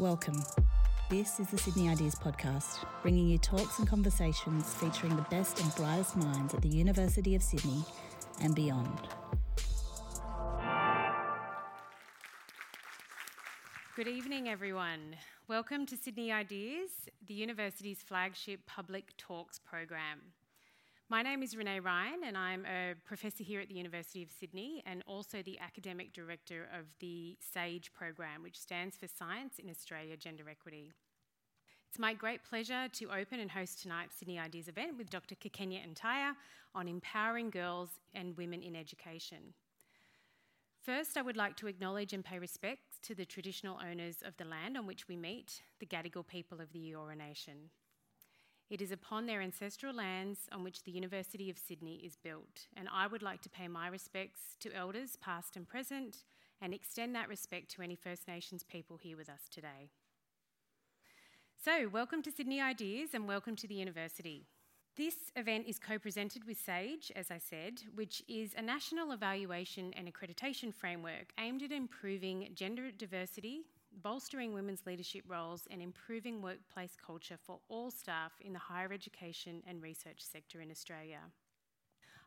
Welcome. This is the Sydney Ideas Podcast, bringing you talks and conversations featuring the best and brightest minds at the University of Sydney and beyond. Good evening, everyone. Welcome to Sydney Ideas, the university's flagship public talks program. My name is Renae Ryan, and I'm a professor here at the University of Sydney and also the academic director of the SAGE program, which stands for Science in Australia Gender Equity. It's my great pleasure to open and host tonight's Sydney Ideas event with Dr. Kakenya Ntaiya on empowering girls and women in education. First, I would like to acknowledge and pay respects to the traditional owners of the land on which we meet, the Gadigal people of the Eora Nation. It is upon their ancestral lands on which the University of Sydney is built, and I would like to pay my respects to elders past and present and extend that respect to any First Nations people here with us today. So, welcome to Sydney Ideas and welcome to the university. This event is co presented with SAGE, as I said, which is a national evaluation and accreditation framework aimed at improving gender diversity, bolstering women's leadership roles, and improving workplace culture for all staff in the higher education and research sector in Australia.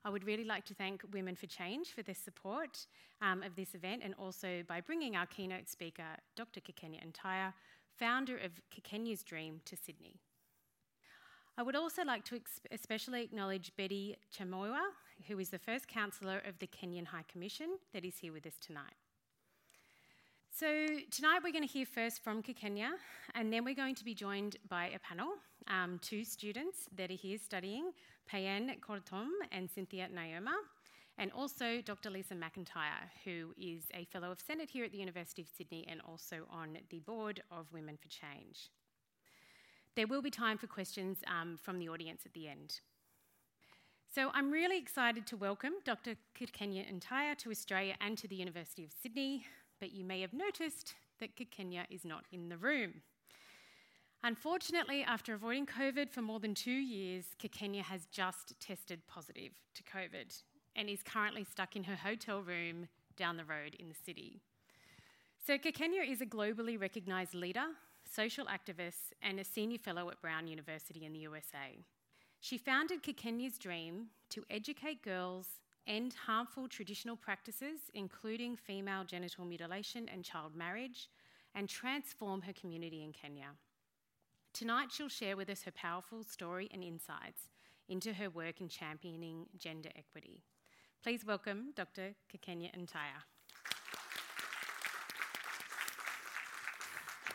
I would really like to thank Women for Change for their support um, of this event and also by bringing our keynote speaker, Dr. Kakenya Ntaiya, founder of Kakenya's Dream, to Sydney. I would also like to especially acknowledge Betty Chamoiwa, who is the first councillor of the Kenyan High Commission that is here with us tonight. So, tonight we're going to hear first from Kakenya, and then we're going to be joined by a panel, um, two students that are here studying, Peyian Kortom and Cynthia Naiyoma, and also Dr. Lisa McIntyre, who is a Fellow of Senate here at the University of Sydney and also on the board of Women for Change. There will be time for questions um, from the audience at the end. So I'm really excited to welcome Dr. Kakenya Ntaiya to Australia and to the University of Sydney but you may have noticed that Kakenya is not in the room. Unfortunately, after avoiding COVID for more than two years, Kakenya has just tested positive to COVID and is currently stuck in her hotel room down the road in the city. So, Kakenya is a globally recognised leader, social activist, and a senior fellow at Brown University in the USA. She founded Kakenya's Dream to educate girls end harmful traditional practices, including female genital mutilation and child marriage, and transform her community in Kenya. Tonight, she'll share with us her powerful story and insights into her work in championing gender equity. Please welcome Dr. Kakenya Ntaiya.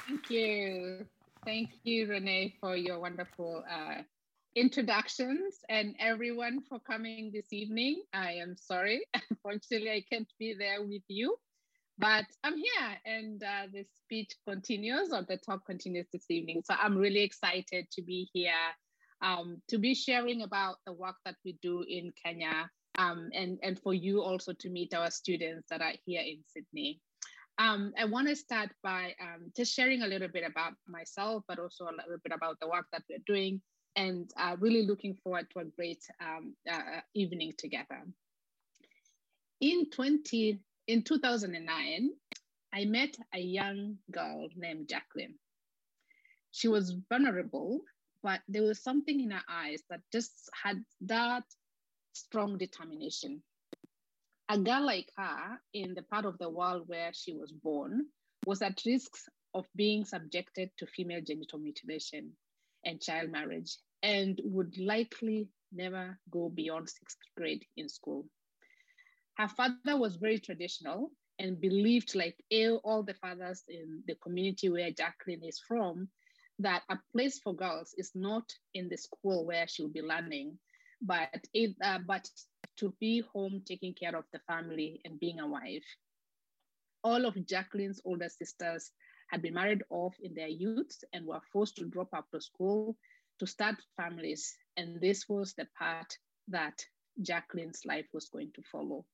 Thank you. Thank you, Renae, for your wonderful uh, introductions and everyone for coming this evening. I am sorry, unfortunately, I can't be there with you, but I'm here and uh, the speech continues or the talk continues this evening. So I'm really excited to be here um, to be sharing about the work that we do in Kenya um, and, and for you also to meet our students that are here in Sydney. Um, I want to start by um, just sharing a little bit about myself, but also a little bit about the work that we're doing and uh, really looking forward to a great um, uh, evening together. In 20, in 2009, I met a young girl named Jacqueline. She was vulnerable, but there was something in her eyes that just had that strong determination. A girl like her in the part of the world where she was born was at risk of being subjected to female genital mutilation and child marriage and would likely never go beyond sixth grade in school. Her father was very traditional and believed, like all the fathers in the community where Jacqueline is from, that a place for girls is not in the school where she'll be learning, but it, uh, but to be home taking care of the family and being a wife. All of Jacqueline's older sisters had been married off in their youth and were forced to drop out of school to start families. And this was the part that Jacqueline's life was going to follow.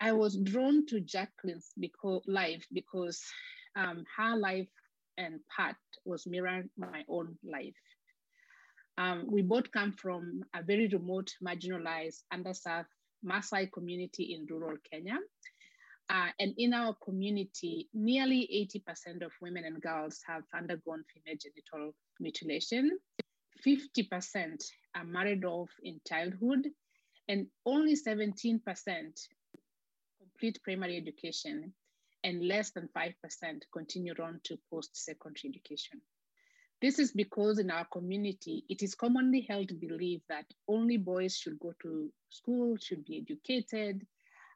I was drawn to Jacqueline's because, life because um, her life and path was mirroring my own life. Um, we both come from a very remote, marginalized, underserved Maasai community in rural Kenya. Uh, and in our community, nearly 80% of women and girls have undergone female genital mutilation. 50% are married off in childhood, and only 17% complete primary education, and less than 5% continue on to post secondary education. This is because in our community, it is commonly held to believe that only boys should go to school, should be educated,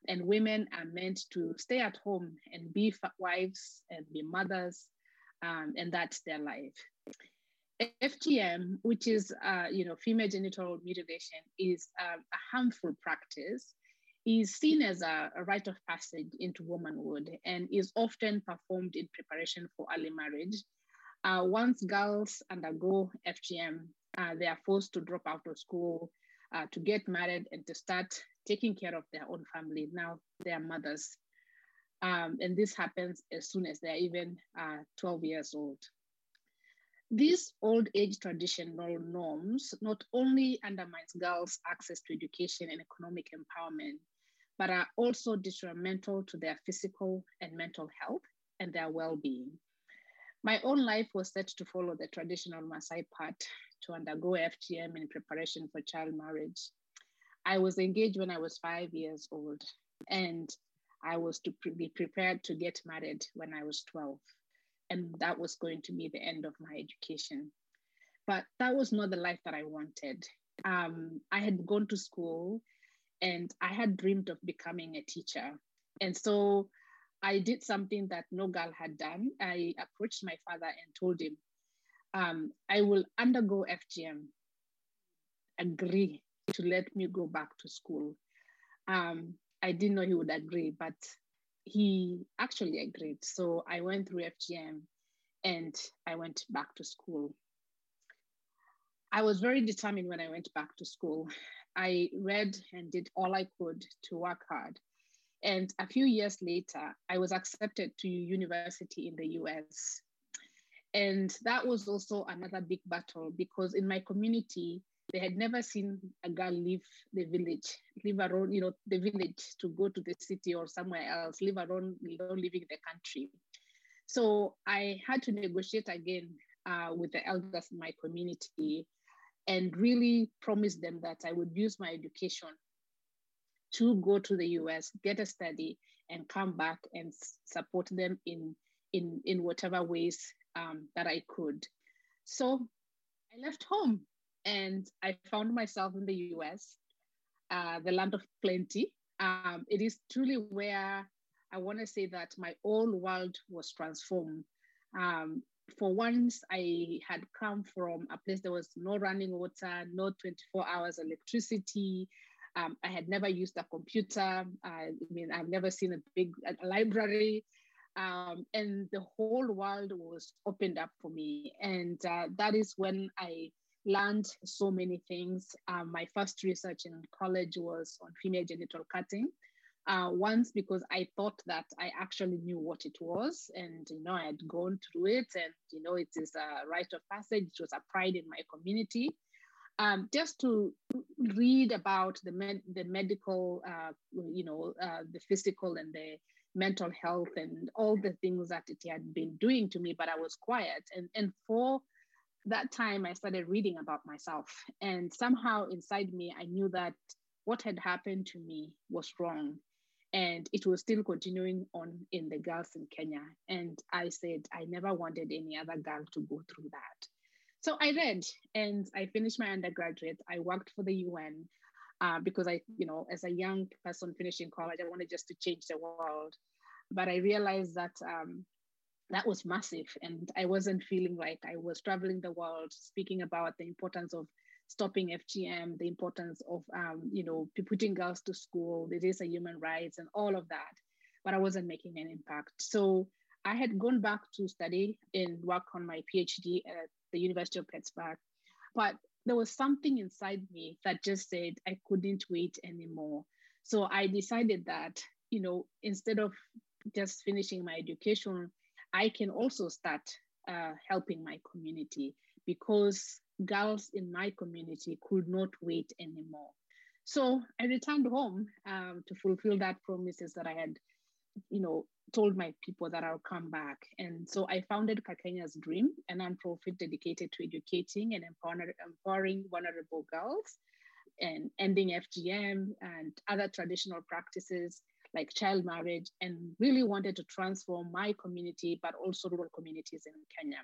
and women are meant to stay at home and be wives and be mothers, um, and that's their life. FGM, which is uh, you know female genital mutilation, is uh, a harmful practice. Is seen as a, a rite of passage into womanhood and is often performed in preparation for early marriage. Uh, once girls undergo FGM, uh, they are forced to drop out of school, uh, to get married, and to start taking care of their own family. Now they are mothers. Um, and this happens as soon as they're even uh, 12 years old. These old age traditional norms not only undermines girls' access to education and economic empowerment, but are also detrimental to their physical and mental health and their well-being. My own life was set to follow the traditional Maasai path to undergo FGM in preparation for child marriage. I was engaged when I was five years old, and I was to pre- be prepared to get married when I was 12 and that was going to be the end of my education. But that was not the life that I wanted. Um, I had gone to school and I had dreamed of becoming a teacher. And so I did something that no girl had done. I approached my father and told him, um, I will undergo FGM, agree to let me go back to school. Um, I didn't know he would agree, but he actually agreed. So I went through FGM and I went back to school. I was very determined when I went back to school. I read and did all I could to work hard. And a few years later, I was accepted to university in the US. And that was also another big battle because in my community, they had never seen a girl leave the village, leave alone, you know, the village to go to the city or somewhere else, leave alone, alone leaving the country. So I had to negotiate again uh, with the elders in my community and really promise them that I would use my education to go to the US, get a study, and come back and support them in in in whatever ways um, that I could. So I left home and I found myself in the US, uh, the land of plenty. Um, it is truly where I want to say that my whole world was transformed. Um, for once, I had come from a place there was no running water, no 24 hours electricity. Um, I had never used a computer. I mean, I've never seen a big a library. Um, and the whole world was opened up for me. And uh, that is when I learned so many things. Um, my first research in college was on female genital cutting. Uh, once because I thought that I actually knew what it was, and you know I had gone through it, and you know it is a rite of passage. It was a pride in my community. Um, just to read about the med- the medical, uh, you know, uh, the physical and the mental health and all the things that it had been doing to me, but I was quiet. And and for that time I started reading about myself. And somehow inside me, I knew that what had happened to me was wrong. And it was still continuing on in the girls in Kenya. And I said, I never wanted any other girl to go through that. So I read and I finished my undergraduate. I worked for the UN uh, because I, you know, as a young person finishing college, I wanted just to change the world. But I realized that um, that was massive. And I wasn't feeling like I was traveling the world speaking about the importance of stopping FGM, the importance of, um, you know, putting girls to school, it is a human rights and all of that. But I wasn't making an impact. So I had gone back to study and work on my PhD at the University of Pittsburgh. But there was something inside me that just said I couldn't wait anymore. So I decided that, you know, instead of just finishing my education, I can also start uh, helping my community because girls in my community could not wait anymore. So I returned home um, to fulfill that promises that I had you know, told my people that I'll come back. And so I founded Kakenya's Dream, a nonprofit dedicated to educating and empowering vulnerable girls and ending FGM and other traditional practices like child marriage, and really wanted to transform my community, but also rural communities in Kenya.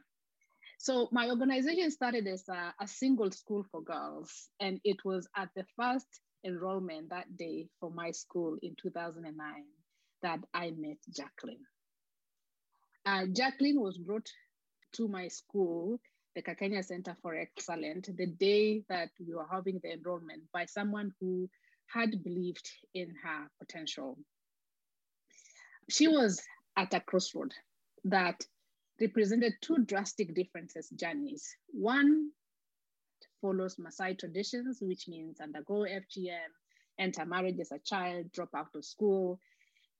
So my organization started as a, a single school for girls, and it was at the first enrollment that day for my school in 2009 that I met Jacqueline. Uh, Jacqueline was brought to my school, the Kakenya Center for Excellence, the day that we were having the enrollment by someone who had believed in her potential. She was at a crossroad that represented two drastic differences journeys. One follows Maasai traditions, which means undergo FGM, enter marriage as a child, drop out of school,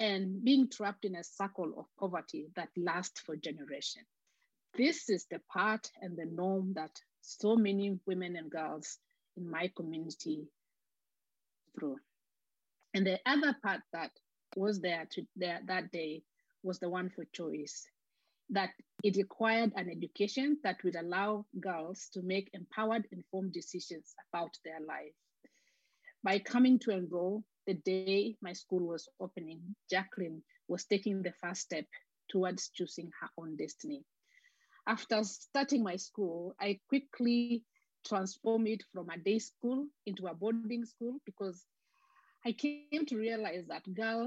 and being trapped in a circle of poverty that lasts for generations. This is the part and the norm that so many women and girls in my community through. And the other part that was there, to, there that day was the one for choice, that it required an education that would allow girls to make empowered, informed decisions about their life. By coming to enroll, the day my school was opening, Jacqueline was taking the first step towards choosing her own destiny. After starting my school, I quickly transformed it from a day school into a boarding school because I came to realize that girls,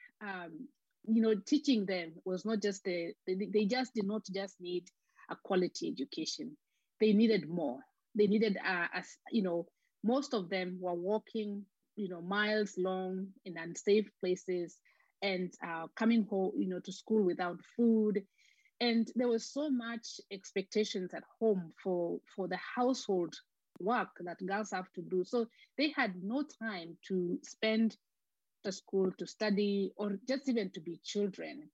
um, you know, teaching them was not just the, they, just did not just need a quality education. They needed more. They needed, uh, as you know, most of them were walking you know, miles long in unsafe places and uh, coming home, you know, to school without food. And there was so much expectations at home for, for the household work that girls have to do. So they had no time to spend the school to study or just even to be children.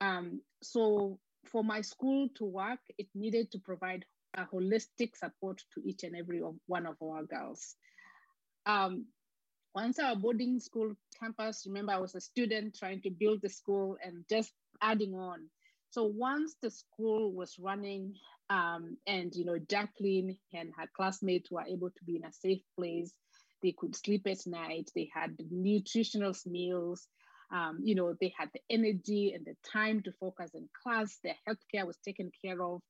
Um, so for my school to work, it needed to provide a holistic support to each and every one of our girls. Um, once our boarding school campus, remember, I was a student trying to build the school and just adding on. So once the school was running, um, and you know, Jacqueline and her classmates were able to be in a safe place, they could sleep at night, they had nutritional meals, um, you know, they had the energy and the time to focus in class, their healthcare was taken care of,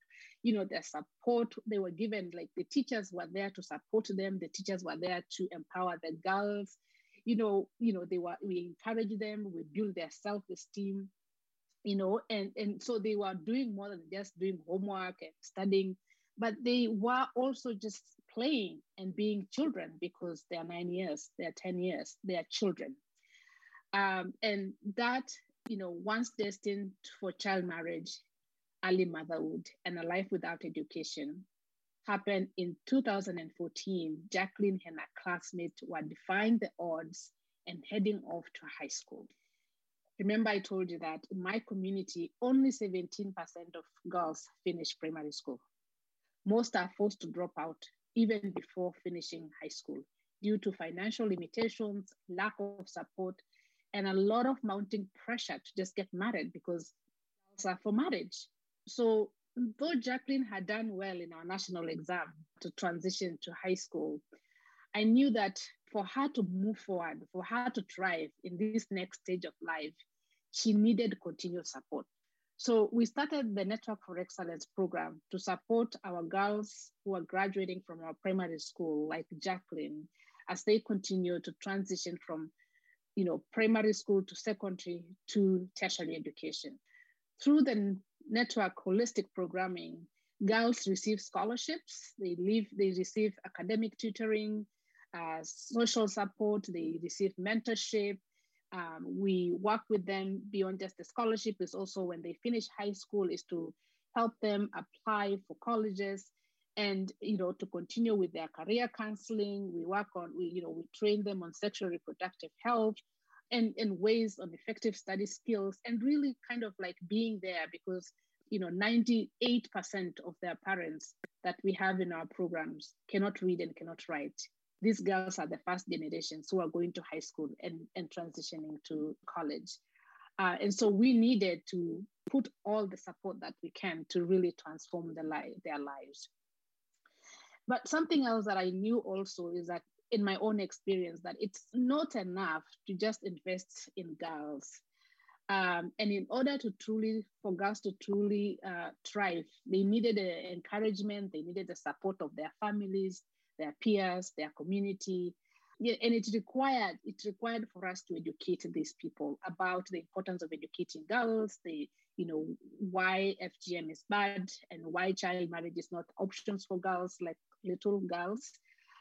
you know, their support they were given, like the teachers were there to support them, the teachers were there to empower the girls. You know, you know, they were we encourage them, we build their self-esteem, you know, and, and so they were doing more than just doing homework and studying, but they were also just playing and being children because they are nine years, they are 10 years, they are children. Um, and that, you know, once destined for child marriage early motherhood and a life without education happened in 2014. Jacqueline and her classmates were defying the odds and heading off to high school. Remember, I told you that in my community, only 17% of girls finish primary school. Most are forced to drop out even before finishing high school due to financial limitations, lack of support, and a lot of mounting pressure to just get married because girls are for marriage. So though Jacqueline had done well in our national exam to transition to high school, I knew that for her to move forward, for her to thrive in this next stage of life, she needed continued support. So we started the Network for Excellence program to support our girls who are graduating from our primary school, like Jacqueline, as they continue to transition from, you know, primary school to secondary to tertiary education. Through the network holistic programming, girls receive scholarships, they live, they receive academic tutoring, uh, social support, they receive mentorship. Um, we work with them beyond just the scholarship. Is also when they finish high school is to help them apply for colleges and you know to continue with their career counseling. We work on we you know we train them on sexual reproductive health and, and ways on effective study skills and really kind of like being there because you know 98% of their parents that we have in our programs cannot read and cannot write these girls are the first generations who are going to high school and, and transitioning to college Uh, and so we needed to put all the support that we can to really transform the li- their lives. But something else that I knew also is that in my own experience, that it's not enough to just invest in girls. Um, and in order to truly, for girls to truly uh, thrive, they needed encouragement, they needed the support of their families, their peers, their community, yeah, and it required it required for us to educate these people about the importance of educating girls, the you know why FGM is bad and why child marriage is not options for girls like little girls,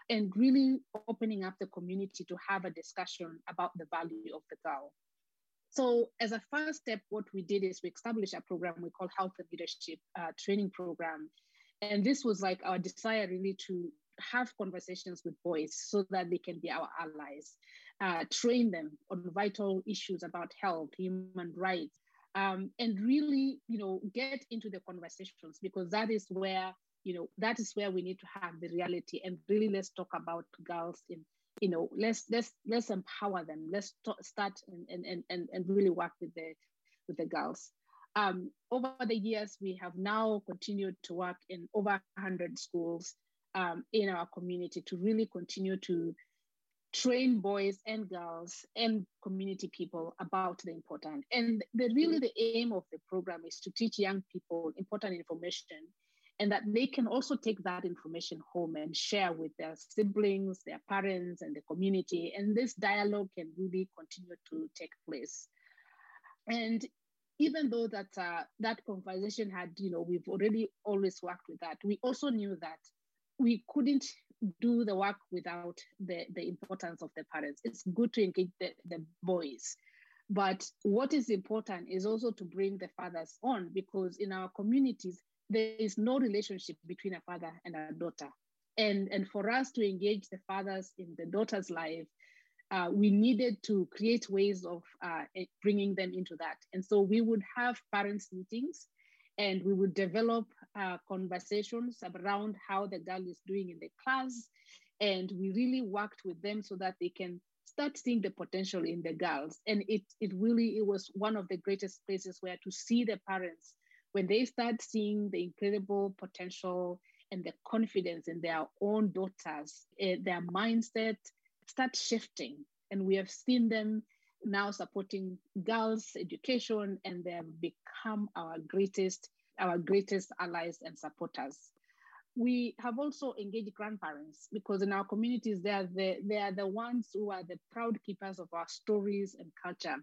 and really opening up the community to have a discussion about the value of the girl. So, as a first step, what we did is we established a program we call Health and Leadership uh, Training Program, and this was like our desire really to have conversations with boys so that they can be our allies, uh, train them on vital issues about health, human rights, um, and really, you know, get into the conversations because that is where, you know, that is where we need to have the reality and really let's talk about girls in, you know, let's let's let's empower them. Let's t- start and, and and and really work with the with the girls. Um, over the years, we have now continued to work in over 100 schools um, in our community to really continue to train boys and girls and community people about the important. And the really the aim of the program is to teach young people important information and that they can also take that information home and share with their siblings, their parents, and the community. And this dialogue can really continue to take place. And even though that uh, that conversation had, you know, we've already always worked with that, we also knew that we couldn't do the work without the, the importance of the parents. It's good to engage the, the boys. But what is important is also to bring the fathers on because in our communities, there is no relationship between a father and a daughter. And, and for us to engage the fathers in the daughter's life, uh, we needed to create ways of uh, bringing them into that. And so we would have parents' meetings and we would develop uh, conversations around how the girl is doing in the class. And we really worked with them so that they can start seeing the potential in the girls. And it, it really, it was one of the greatest places where to see the parents, when they start seeing the incredible potential and the confidence in their own daughters, uh, their mindset start shifting. And we have seen them now supporting girls' education, and they have become our greatest, our greatest allies and supporters. We have also engaged grandparents because in our communities, they are the, they are the ones who are the proud keepers of our stories and culture.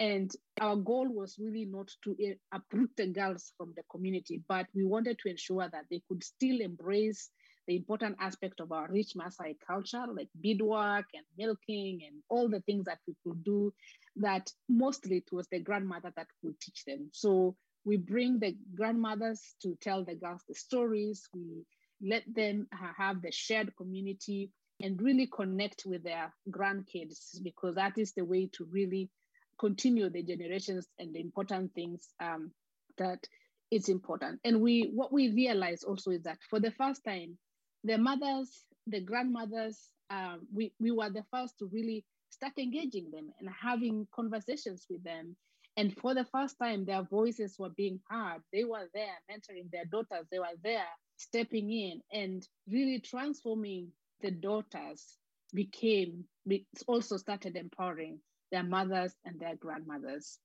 And our goal was really not to uproot the girls from the community, but we wanted to ensure that they could still embrace the important aspect of our rich Maasai culture, like beadwork and milking and all the things that we could do, that mostly it was the grandmother that could teach them. So we bring the grandmothers to tell the girls the stories. We let them have the shared community and really connect with their grandkids because that is the way to really continue the generations and the important things um, that it's important. And we what we realize also is that for the first time, the mothers, the grandmothers, um, we, we were the first to really start engaging them and having conversations with them. And for the first time, their voices were being heard. They were there mentoring their daughters. They were there stepping in and really transforming the daughters became, also started empowering their mothers and their grandmothers.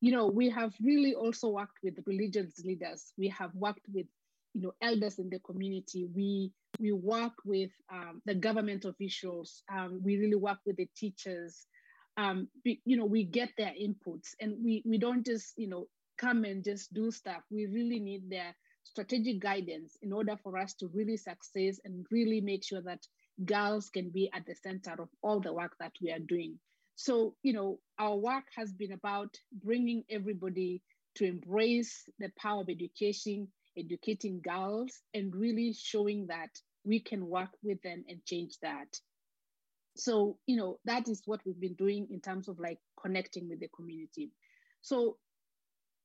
You know, we have really also worked with religious leaders. We have worked with you know elders in the community we we work with um, the government officials um, we really work with the teachers um, we, you know we get their inputs and we we don't just you know come and just do stuff we really need their strategic guidance in order for us to really succeed and really make sure that girls can be at the center of all the work that we are doing so you know our work has been about bringing everybody to embrace the power of education educating girls and really showing that we can work with them and change that. So, you know, that is what we've been doing in terms of like connecting with the community. So,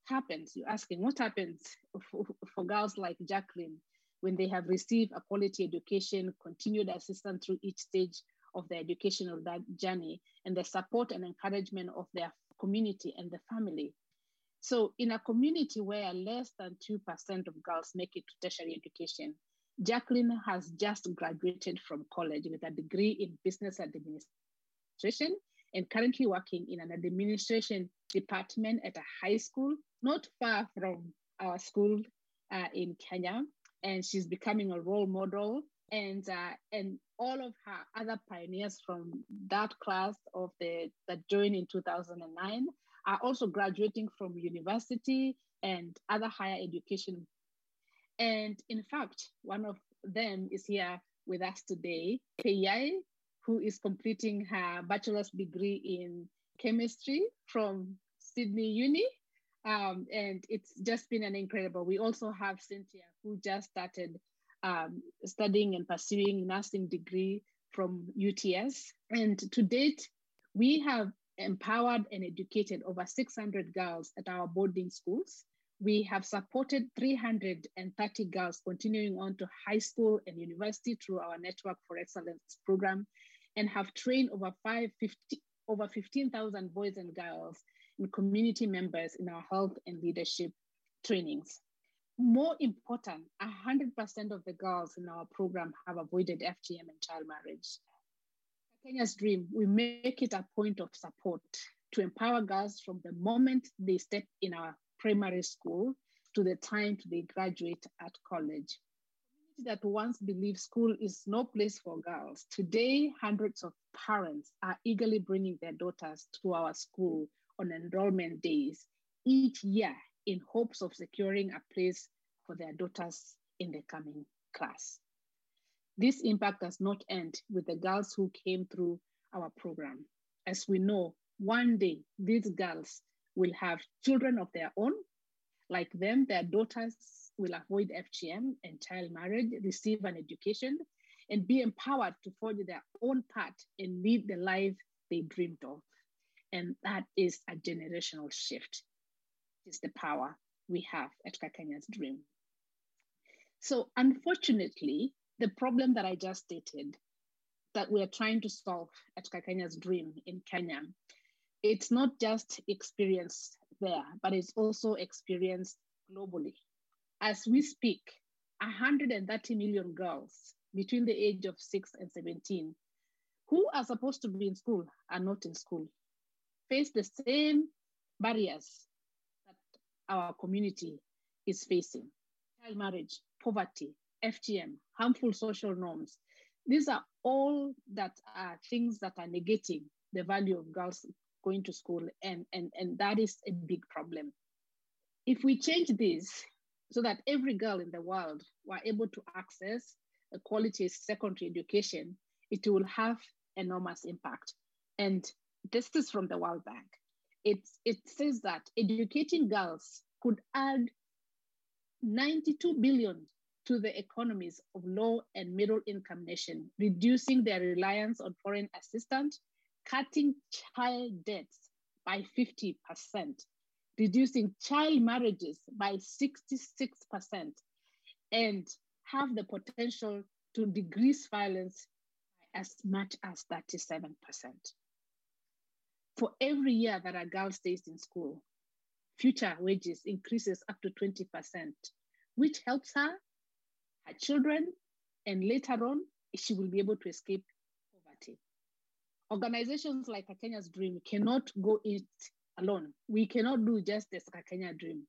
happens, you're asking, what happens for, for girls like Jacqueline when they have received a quality education, continued assistance through each stage of the educational that journey, and the support and encouragement of their community and the family. So, in a community where less than 2% of girls make it to tertiary education, Jacqueline has just graduated from college with a degree in business administration and currently working in an administration department at a high school not far from our school uh, in Kenya. And she's becoming a role model. And uh, and all of her other pioneers from that class of the that joined in 2009 are also graduating from university and other higher education. And in fact, one of them is here with us today, Keyai, who is completing her bachelor's degree in chemistry from Sydney Uni. Um, and it's just been an incredible. We also have Cynthia, who just started um, studying and pursuing nursing degree from UTS. And to date, we have empowered and educated over 600 girls at our boarding schools. We have supported 330 girls continuing on to high school and university through our Network for Excellence program and have trained over 550, over 15,000 boys and girls and community members in our health and leadership trainings. More important, 100% of the girls in our program have avoided FGM and child marriage. Kenya's dream, we make it a point of support to empower girls from the moment they step in our primary school to the time they graduate at college. That once believed school is no place for girls. Today, hundreds of parents are eagerly bringing their daughters to our school on enrollment days each year in hopes of securing a place for their daughters in the coming class. This impact does not end with the girls who came through our program. As we know, one day these girls will have children of their own. Like them, their daughters will avoid FGM and child marriage, receive an education, and be empowered to forge their own path and lead the life they dreamed of. And that is a generational shift. It's the power we have at Kakenya's Dream. So, unfortunately, the problem that I just stated that we are trying to solve at Kakenya's Dream in Kenya, it's not just experienced there, but it's also experienced globally. As we speak, 130 million girls between the age of 6 and 17 who are supposed to be in school are not in school face the same barriers that our community is facing child marriage, poverty, FGM, harmful social norms. These are all that are things that are negating the value of girls going to school, and, and, and that is a big problem. If we change this so that every girl in the world were able to access a quality secondary education, it will have enormous impact. And this is from the World Bank. It's, it says that educating girls could add 92 billion to the economies of low and middle income nations, reducing their reliance on foreign assistance, cutting child deaths by 50%, reducing child marriages by 66%, and have the potential to decrease violence by as much as 37% for every year that a girl stays in school, future wages increases up to 20%, which helps her, her children, and later on, she will be able to escape. Organizations like Kenya's Dream cannot go it alone. We cannot do just the Kenya Dream.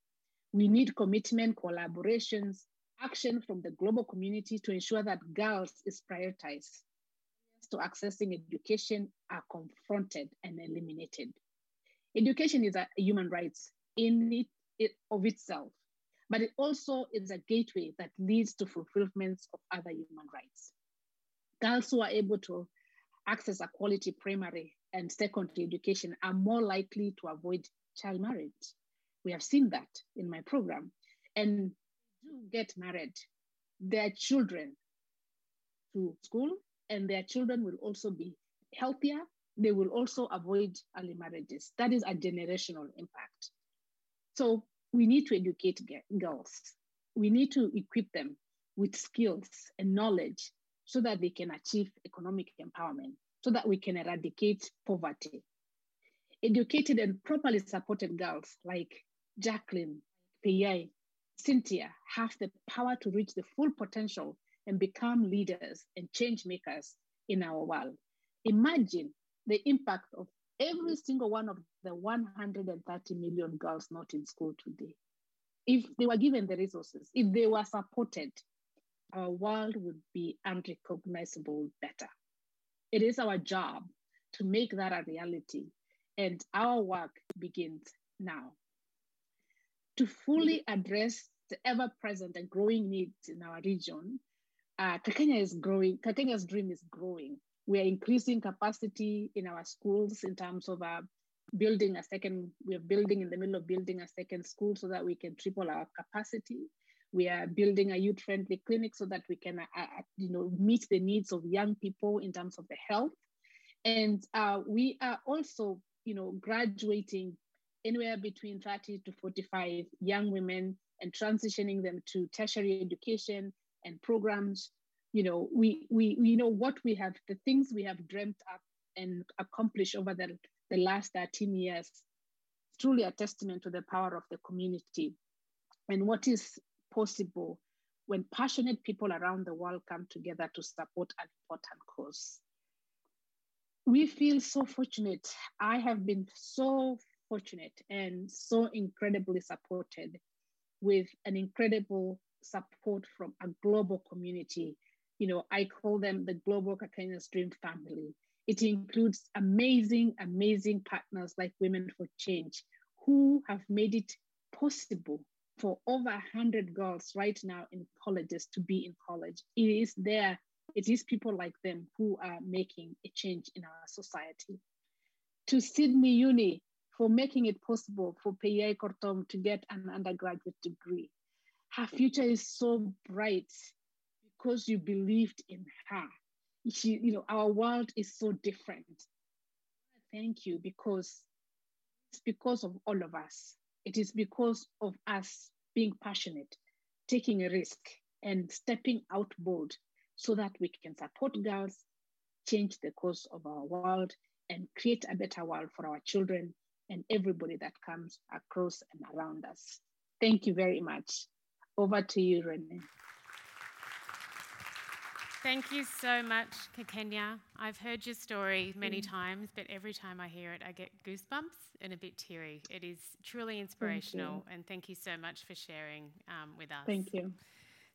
We need commitment, collaborations, action from the global community to ensure that girls is prioritized to accessing education are confronted and eliminated. Education is a human right in it, it of itself, but it also is a gateway that leads to fulfillment of other human rights. Girls who are able to access a quality primary and secondary education are more likely to avoid child marriage. We have seen that in my program. And do get married, their children to school and their children will also be healthier. They will also avoid early marriages. That is a generational impact. So we need to educate girls. We need to equip them with skills and knowledge so that they can achieve economic empowerment, so that we can eradicate poverty. educated and properly supported girls like Jacqueline, Peyian, Cynthia have the power to reach the full potential and become leaders and change makers in our world. Imagine the impact of every single one of the 130 million girls not in school today. If they were given the resources, if they were supported, our world would be unrecognizable better. It is our job to make that a reality, and our work begins now. To fully address the ever present and growing needs in our region, uh, Kakenya is growing, Kakenya's dream is growing. We are increasing capacity in our schools in terms of uh, building a second, we're building in the middle of building a second school so that we can triple our capacity. We are building a youth-friendly clinic so that we can, uh, uh, you know, meet the needs of young people in terms of the health. And uh, we are also, you know, graduating anywhere between 30 to 45 young women and transitioning them to tertiary education and programs. You know, we we we know what we have, the things we have dreamt up and accomplished over the, the last 13 years. Truly a testament to the power of the community and what is possible when passionate people around the world come together to support an important cause. We feel so fortunate. I have been so fortunate and so incredibly supported with an incredible support from a global community. You know, I call them the Global Kakenya Dream family. It includes amazing, amazing partners like Women for Change who have made it possible for over 100 girls right now in colleges to be in college. It is there, it is people like them who are making a change in our society. To Sydney Uni for making it possible for Peyian Kortom to get an undergraduate degree. Her future is so bright because you believed in her. She, you know, our world is so different. Thank you because it's because of all of us. It is because of us being passionate, taking a risk, and stepping out bold so that we can support girls, change the course of our world, and create a better world for our children and everybody that comes across and around us. Thank you very much. Over to you, Renae. Thank you so much, Kakenya. I've heard your story many mm. times, but every time I hear it, I get goosebumps and a bit teary. It is truly inspirational, thank and thank you so much for sharing um, with us. Thank you.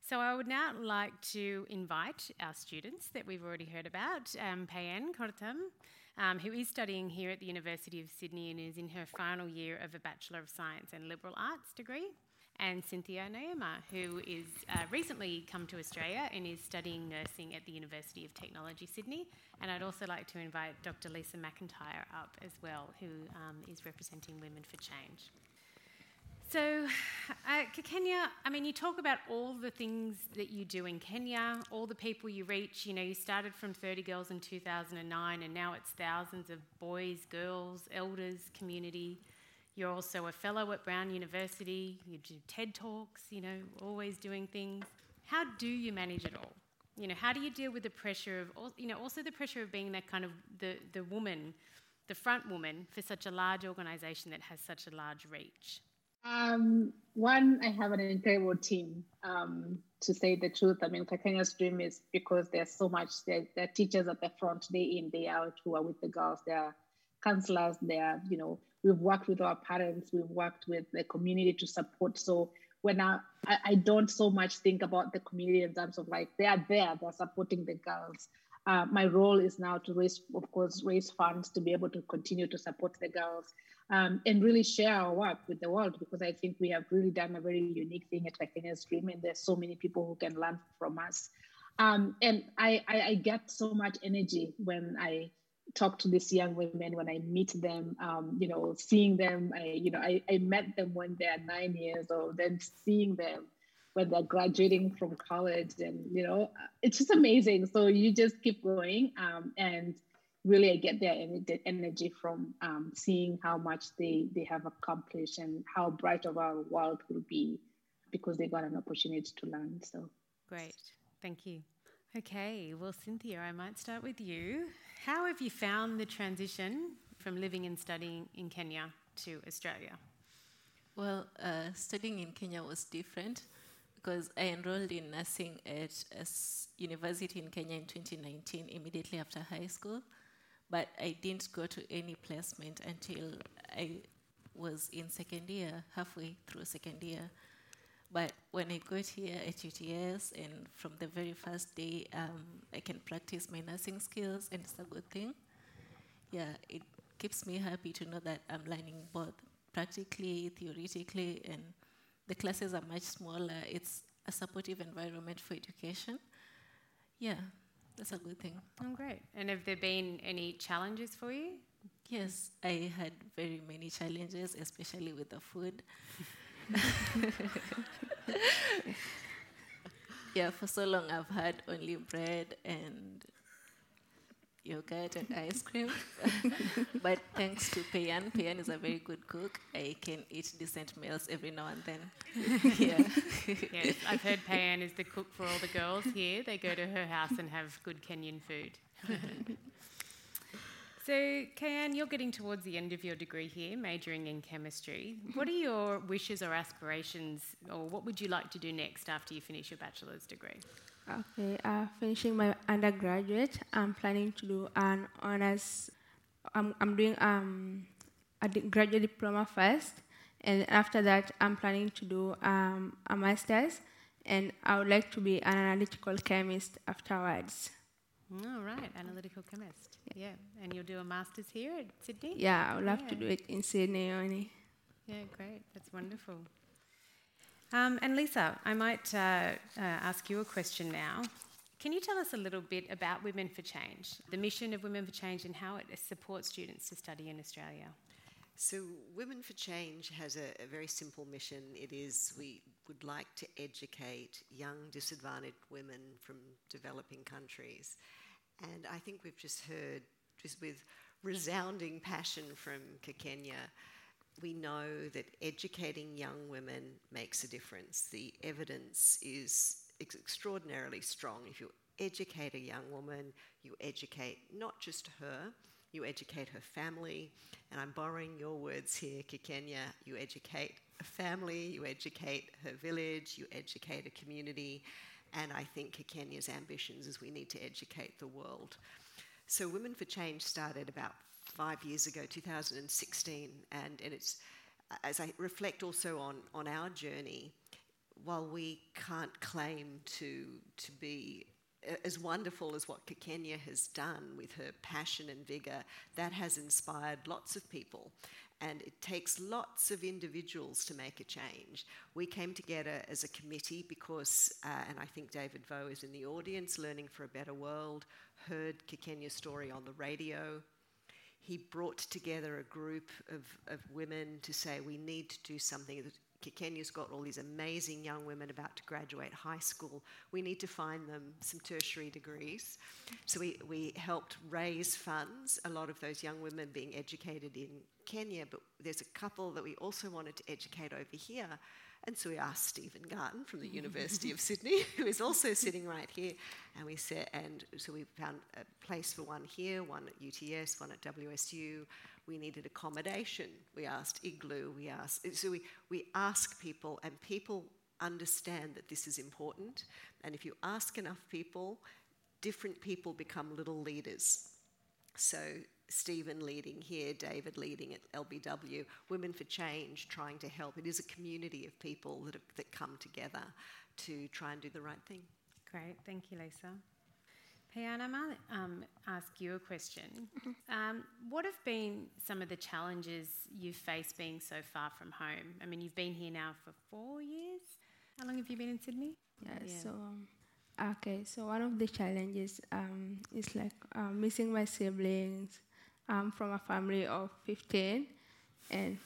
So, I would now like to invite our students that we've already heard about, um, Peyian Kortom, um, who is studying here at the University of Sydney and is in her final year of a Bachelor of Science and Liberal Arts degree and Cynthia Naiyoma, who is uh, recently come to Australia and is studying nursing at the University of Technology Sydney. And I'd also like to invite Dr. Lisa McIntyre up as well, who um, is representing Women for Change. So, uh, Kenya, I mean, you talk about all the things that you do in Kenya, all the people you reach. You know, you started from 30 girls in 2009, and now it's thousands of boys, girls, elders, community. You're also a fellow at Brown University. You do TED Talks, you know, always doing things. How do you manage it all? You know, how do you deal with the pressure of, you know, also the pressure of being that kind of the, the woman, the front woman for such a large organisation that has such a large reach? Um, one, I have an incredible team. Um, to say the truth, I mean, Kakenya's dream is because there's so much. There, there are teachers at the front, day in, day out, who are with the girls. There are counselors. There are, you know, We've worked with our parents, we've worked with the community to support. So when I, I don't so much think about the community in terms of like they are there, they're supporting the girls. Uh, my role is now to raise, of course, raise funds to be able to continue to support the girls um, and really share our work with the world because I think we have really done a very unique thing at Kakenya's Dream and there's so many people who can learn from us. Um, and I, I, I, get so much energy when I talk to these young women when I meet them, um, you know, seeing them, I, you know, I, I met them when they're nine years old, then seeing them when they're graduating from college and, you know, it's just amazing. So you just keep going um, and really I get their energy from um, seeing how much they, they have accomplished and how bright of our world will be because they got an opportunity to learn. So great. Thank you. Okay, well, Cynthia, I might start with you. How have you found the transition from living and studying in Kenya to Australia? Well, uh, studying in Kenya was different because I enrolled in nursing at a university in Kenya in 2019, immediately after high school. But I didn't go to any placement until I was in second year, halfway through second year. But when I got here at UTS, and from the very first day, um, I can practice my nursing skills, and it's a good thing. Yeah, it keeps me happy to know that I'm learning both practically, theoretically, and the classes are much smaller. It's a supportive environment for education. Yeah, that's a good thing. Oh, great. And have there been any challenges for you? Yes, I had very many challenges, especially with the food. yeah, for so long I've had only bread and yogurt and ice cream. but thanks to Peyian, Peyian is a very good cook. I can eat decent meals every now and then. yeah. yes, I've heard Peyian is the cook for all the girls here. They go to her house and have good Kenyan food. So, Peyian, you're getting towards the end of your degree here, majoring in chemistry. What are your wishes or aspirations, or what would you like to do next after you finish your bachelor's degree? Okay, uh, finishing my undergraduate, I'm planning to do an honors. I'm, I'm doing um, a graduate diploma first, and after that, I'm planning to do um, a master's, and I would like to be an analytical chemist afterwards. All right, analytical chemist. Yeah. yeah. and you'll do a master's here at Sydney? Yeah, I would love yeah. to do it in Sydney only. Yeah, great. That's wonderful. Um, and Lisa, I might uh, uh, ask you a question now. Can you tell us a little bit about Women for Change, the mission of Women for Change, and how it supports students to study in Australia? So, Women for Change has a, a, very simple mission. It is we would like to educate young disadvantaged women from developing countries. And I think we've just heard, just with resounding passion from Kakenya, we know that educating young women makes a difference. The evidence is extraordinarily strong. If you educate a young woman, you educate not just her, you educate her family, and I'm borrowing your words here, Kakenya, you educate a family, you educate her village, you educate a community, and I think Kakenya's ambitions is we need to educate the world. So Women for Change started about five years ago, 2016, and, and it's as I reflect also on, on our journey, while we can't claim to, to be as wonderful as what Kakenya has done with her passion and vigour, that has inspired lots of people. And it takes lots of individuals to make a change. We came together as a committee because, uh, and I think David Vo is in the audience, Learning for a Better World, heard Kakenya's story on the radio. He brought together a group of, of women to say we need to do something Kenya's got all these amazing young women about to graduate high school. We need to find them some tertiary degrees. So we, we helped raise funds, a lot of those young women being educated in Kenya, but there's a couple that we also wanted to educate over here. And so we asked Stephen Garton from the mm. University of Sydney, who is also sitting right here, and we said, and so we found a place for one here, one at UTS, one at WSU, we needed accommodation. We asked Iglu. We asked, so we, we ask people, and people understand that this is important. And if you ask enough people, different people become little leaders. So Stephen leading here, David leading at LBW, Women for Change trying to help. It is a community of people that, have, that come together to try and do the right thing. Great, thank you, Lisa. Peyian, I might um, ask you a question. Um, what have been some of the challenges you've faced being so far from home? I mean, you've been here now for four years. How long have you been in Sydney? Yeah, yeah. so um, okay, so one of the challenges um, is like um, missing my siblings. I'm from a family of 15, and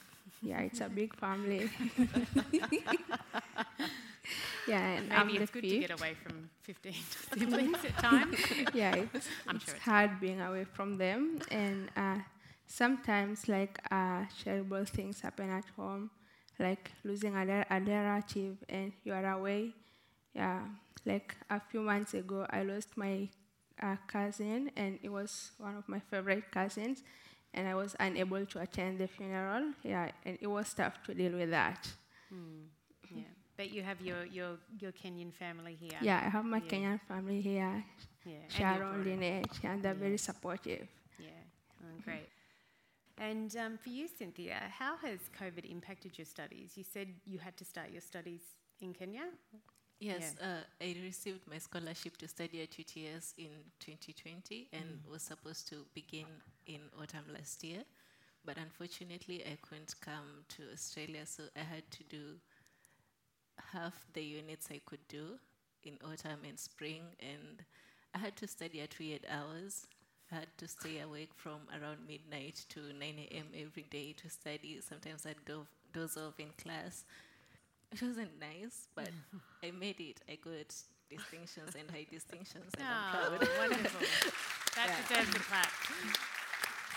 yeah, it's a big family. Yeah, and maybe it's good fifth. to get away from 15 siblings at times. yeah, it's, I'm it's sure it's hard being away from them, and uh, sometimes like uh, terrible things happen at home, like losing a, a relative and you are away. Yeah, like a few months ago, I lost my uh, cousin, and it was one of my favorite cousins, and I was unable to attend the funeral. Yeah, and it was tough to deal with that. Mm. Yeah, but you have your, your, your Kenyan family here. Yeah, I have my Yeah. Kenyan family here, Yeah, and your Sharon, brother. Lynette, and they're Yeah. very supportive. Yeah, oh, great. And um, for you, Cynthia, how has COVID impacted your studies? You said you had to start your studies in Kenya. Yes, uh, I received my scholarship to study at UTS in 2020 and was supposed to begin in autumn last year. But unfortunately, I couldn't come to Australia, so I had to do half the units I could do in autumn and spring. And I had to study at weird hours. I had to stay awake from around midnight to 9 a.m. every day to study. Sometimes I'd do- doze off in class. It wasn't nice, but I made it. I got distinctions and high distinctions, and I'm Oh, proud. wonderful. That deserves a clap.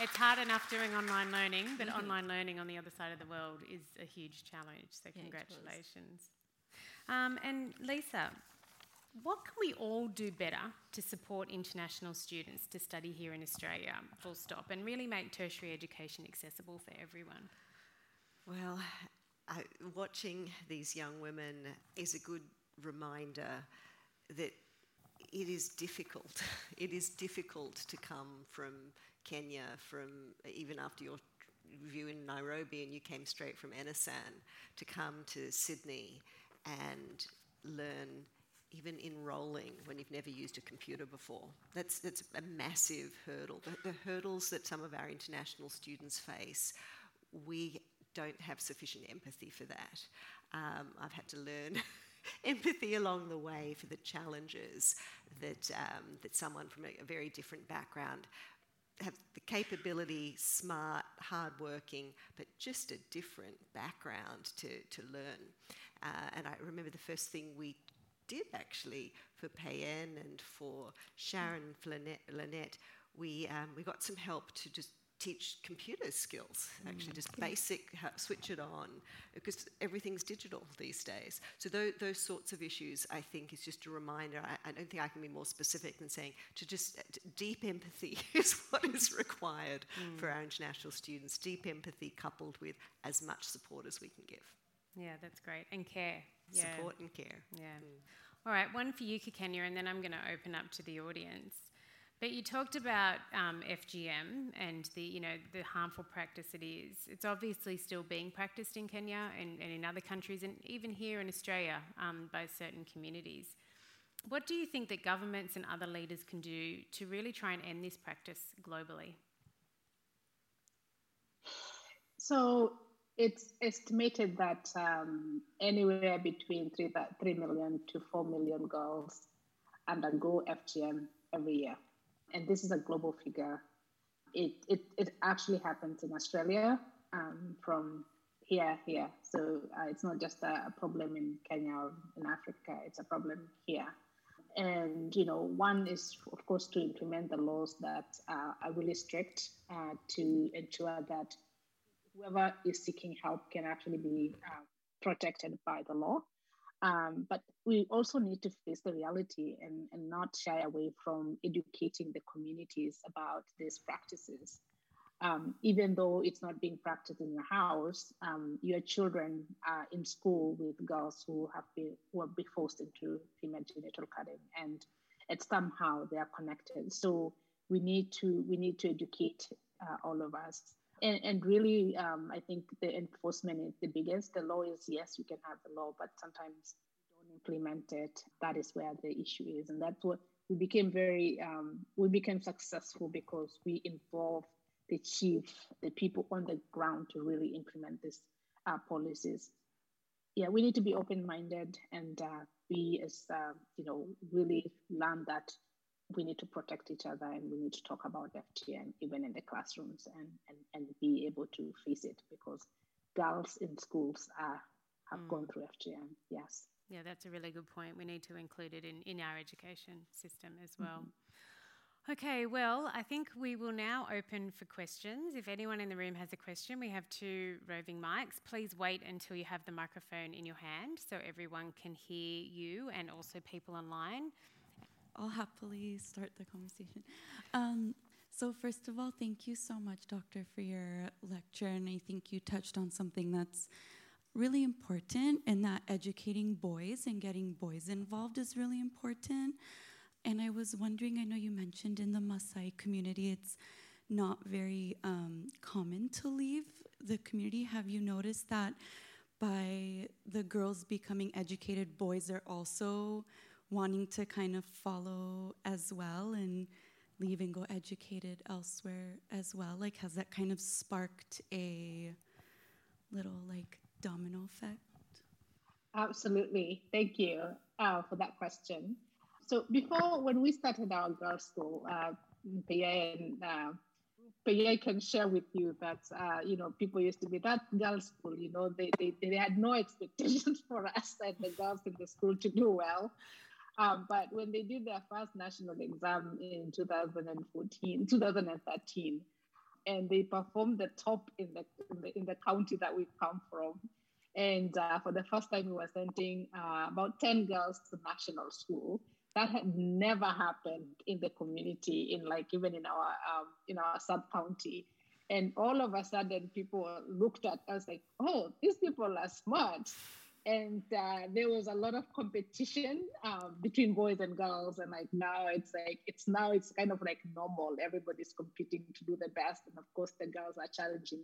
It's hard enough doing online learning, but mm-hmm. online learning on the other side of the world is a huge challenge. So, Yeah, congratulations. Um, and Lisa, what can we all do better to support international students to study here in Australia, full stop, and really make tertiary education accessible for everyone? Well, watching these young women is a good reminder that it is difficult. It is difficult to come from Kenya, from even after your review in Nairobi and you came straight from Enoosaen, to come to Sydney and learn even enrolling when you've never used a computer before. That's, that's a massive hurdle. The, the hurdles that some of our international students face, we don't have sufficient empathy for that. Um, I've had to learn empathy along the way for the challenges that, um, that someone from a, a very different background have the capability, smart, hardworking, but just a different background to, to learn. Uh, and I remember the first thing we did actually for Peyian and for Sharon, Lynette, we, um, we got some help to just teach computer skills, actually, just basic, how, switch it on, because everything's digital these days. So those, those sorts of issues, I think, is just a reminder. I, I don't think I can be more specific than saying to just uh, deep empathy is what is required for our international students. Deep empathy coupled with as much support as we can give. Yeah, that's great. And care. Yeah. Support and care. Yeah. All right, one for you, Kenya, and then I'm going to open up to the audience. But you talked about um, FGM and the, you know, the harmful practice it is. It's obviously still being practiced in Kenya and, and in other countries, and even here in Australia um, by certain communities. What do you think that governments and other leaders can do to really try and end this practice globally? So it's estimated that um, anywhere between 3, th- 3 million to 4 million girls undergo FGM every year. And this is a global figure. It, it, it actually happens in Australia um, from here, here. So uh, it's not just a, a problem in Kenya or in Africa, it's a problem here. And, you know, one is, of course, to implement the laws that uh, are really strict uh, to ensure that whoever is seeking help can actually be uh, protected by the law. Um, but we also need to face the reality and, and not shy away from educating the communities about these practices. Um, even though it's not being practiced in your house, um, your children are in school with girls who have been who have been forced into female genital cutting, and it's somehow they are connected. So we need to we need to educate uh, all of us and, and really, um, I think the enforcement is the biggest. The law is yes, you can have the law, but sometimes you don't implement it. That is where the issue is, and that's what we became very um, we became successful because we involved the chief, the people on the ground to really implement these uh, policies. Yeah, we need to be open-minded and uh, be as uh, you know really learn that we need to protect each other and we need to talk about FGM even in the classrooms and, and, and be able to face it because girls in schools are, have mm. gone through FGM. Yes. Yeah, that's a really good point. We need to include it in, in our education system as well. Mm-hmm. Okay, well, I think we will now open for questions. If anyone in the room has a question, we have two roving mics. Please wait until you have the microphone in your hand so everyone can hear you and also people online. I'll happily start the conversation. Um, So, first of all, thank you so much, Doctor, for your lecture. And I think you touched on something that's really important, and that educating boys and getting boys involved is really important. And I was wondering, I know you mentioned in the Maasai community, it's not very um, common to leave the community. Have you noticed that by the girls becoming educated, boys are also wanting to kind of follow as well and leave and go educated elsewhere as well? Like, has that kind of sparked a little like domino effect? Absolutely. Thank you uh, for that question. So, before when we started our girls' school, uh, and uh, can share with you that uh, you know people used to be that girls' school. You know, they, they they had no expectations for us and the girls in the school to do well. Um, but when they did their first national exam in 2014, 2013, and they performed the top in the, in the, in the county that we come from. And uh, for the first time, we were sending uh, about 10 girls to national school. That had never happened in the community, in like even in our um, in our sub county. And all of a sudden, people looked at us like, "Oh, these people are smart." And uh, there was a lot of competition um, between boys and girls and like now it's like it's now it's kind of like normal. Everybody's competing to do the best and of course the girls are challenging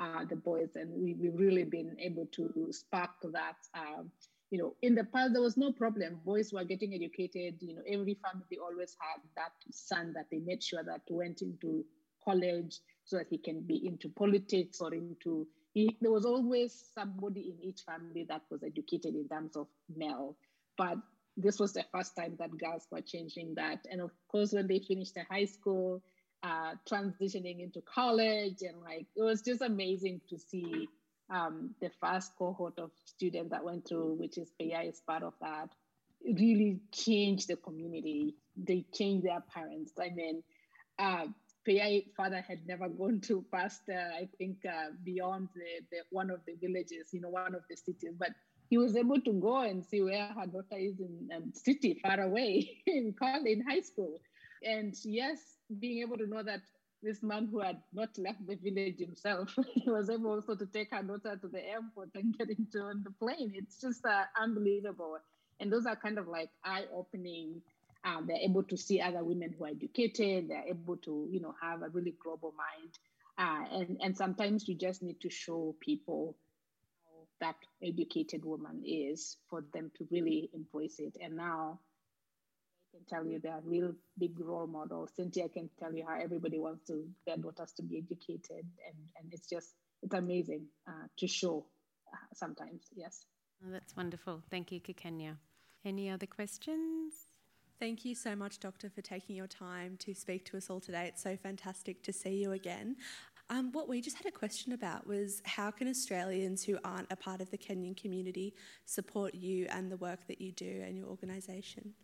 uh, the boys and we, we've really been able to spark that um, you know in the past there was no problem. Boys were getting educated you know every family always had that son that they made sure that went into college so that he can be into politics or into there was always somebody in each family that was educated in terms of male. But this was the first time that girls were changing that. And of course, when they finished the high school, uh, transitioning into college, and like it was just amazing to see um, the first cohort of students that went through, which is Peyian is part of that, really changed the community. They changed their parents. I mean, uh, Peyian father had never gone to past, uh, I think, uh, beyond the, the, one of the villages, you know, one of the cities. But he was able to go and see where her daughter is in um, city far away in college, in high school. And yes, being able to know that this man who had not left the village himself, he was able also to take her daughter to the airport and get into on the plane. It's just uh, unbelievable. And those are kind of like eye-opening um, they're able to see other women who are educated. They're able to, you know, have a really global mind. Uh, and, and sometimes you just need to show people how that educated woman is for them to really embrace it. And now I can tell you they're real big role models. Cynthia can tell you how everybody wants to their daughters to be educated. And, and it's just, it's amazing uh, to show uh, sometimes. Yes. Oh, that's wonderful. Thank you, Kakenya. Any other questions? Thank you so much, Doctor, for taking your time to speak to us all today. It's so fantastic to see you again. Um, what we just had a question about was how can Australians who aren't a part of the Kenyan community support you and the work that you do and your organisation?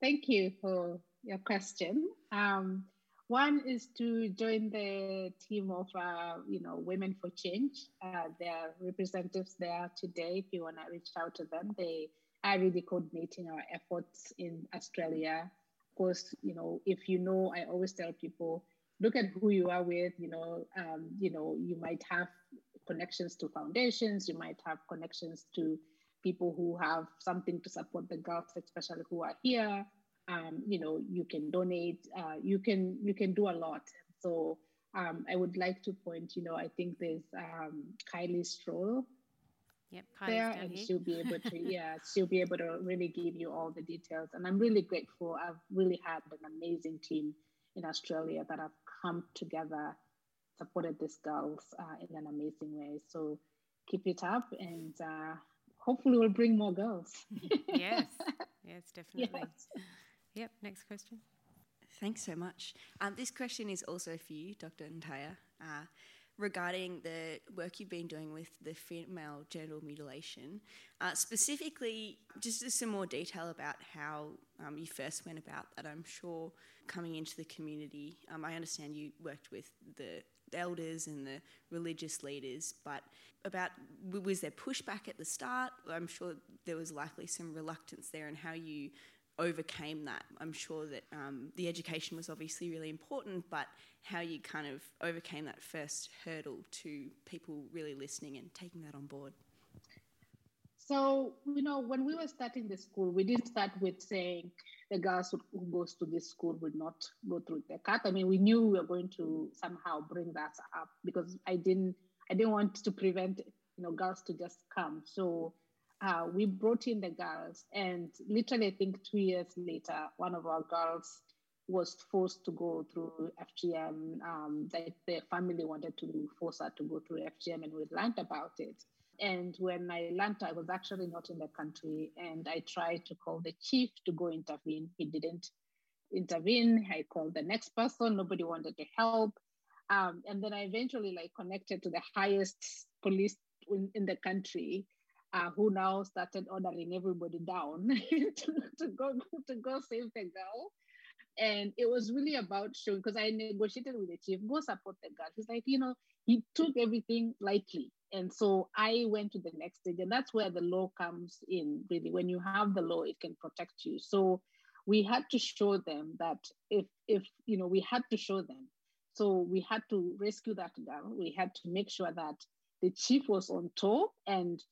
Thank you for your question. Um, one is to join the team of, uh, you know, Women for Change. Uh, there are representatives there today. If you want to reach out to them, they are really coordinating our efforts in Australia. Of course, you know, if you know, I always tell people, look at who you are with. You know, um, you know, you might have connections to foundations. You might have connections to people who have something to support the girls, especially who are here. Um, you know, you can donate. Uh, you can you can do a lot. So um, I would like to point. You know, I think there's um, Kylie Stroll Yep, there, and here. she'll be able to, yeah, she'll be able to really give you all the details. And I'm really grateful. I've really had an amazing team in Australia that have come together, supported these girls uh, in an amazing way. So keep it up, and uh, hopefully we'll bring more girls. yes, yes, definitely. Yes. Yep. Next question. Thanks so much. Um, this question is also for you, Dr. Ntaiya. Uh, regarding the work you've been doing with the female genital mutilation. Uh, specifically, just some more detail about how um, you first went about that. I'm sure coming into the community, um, I understand you worked with the elders and the religious leaders, but about was there pushback at the start? I'm sure there was likely some reluctance there, and how you overcame that. I'm sure that um, the education was obviously really important, but how you kind of overcame that first hurdle to people really listening and taking that on board. So, you know, when we were starting the school, we didn't start with saying the girls who goes to this school would not go through the cut. I mean, we knew we were going to somehow bring that up because I didn't, I didn't want to prevent, you know, girls to just come. So uh, we brought in the girls, and literally, I think two years later, one of our girls was forced to go through FGM. Um, that the family wanted to force her to go through FGM, and we learned about it. And when I learned, I was actually not in the country, and I tried to call the chief to go intervene. He didn't intervene. I called the next person. Nobody wanted to help. Um, and then I eventually like connected to the highest police in, in the country, uh, who now started ordering everybody down to, to go to go save the girl. And it was really about showing because I negotiated with the chief, go support the girl. He's like, you know, he took everything lightly and so I went to the next stage, and that's where the law comes in. Really, when you have the law, it can protect you. So we had to show them that if if you know we had to show them. So we had to rescue that girl. We had to make sure that the chief was on top, and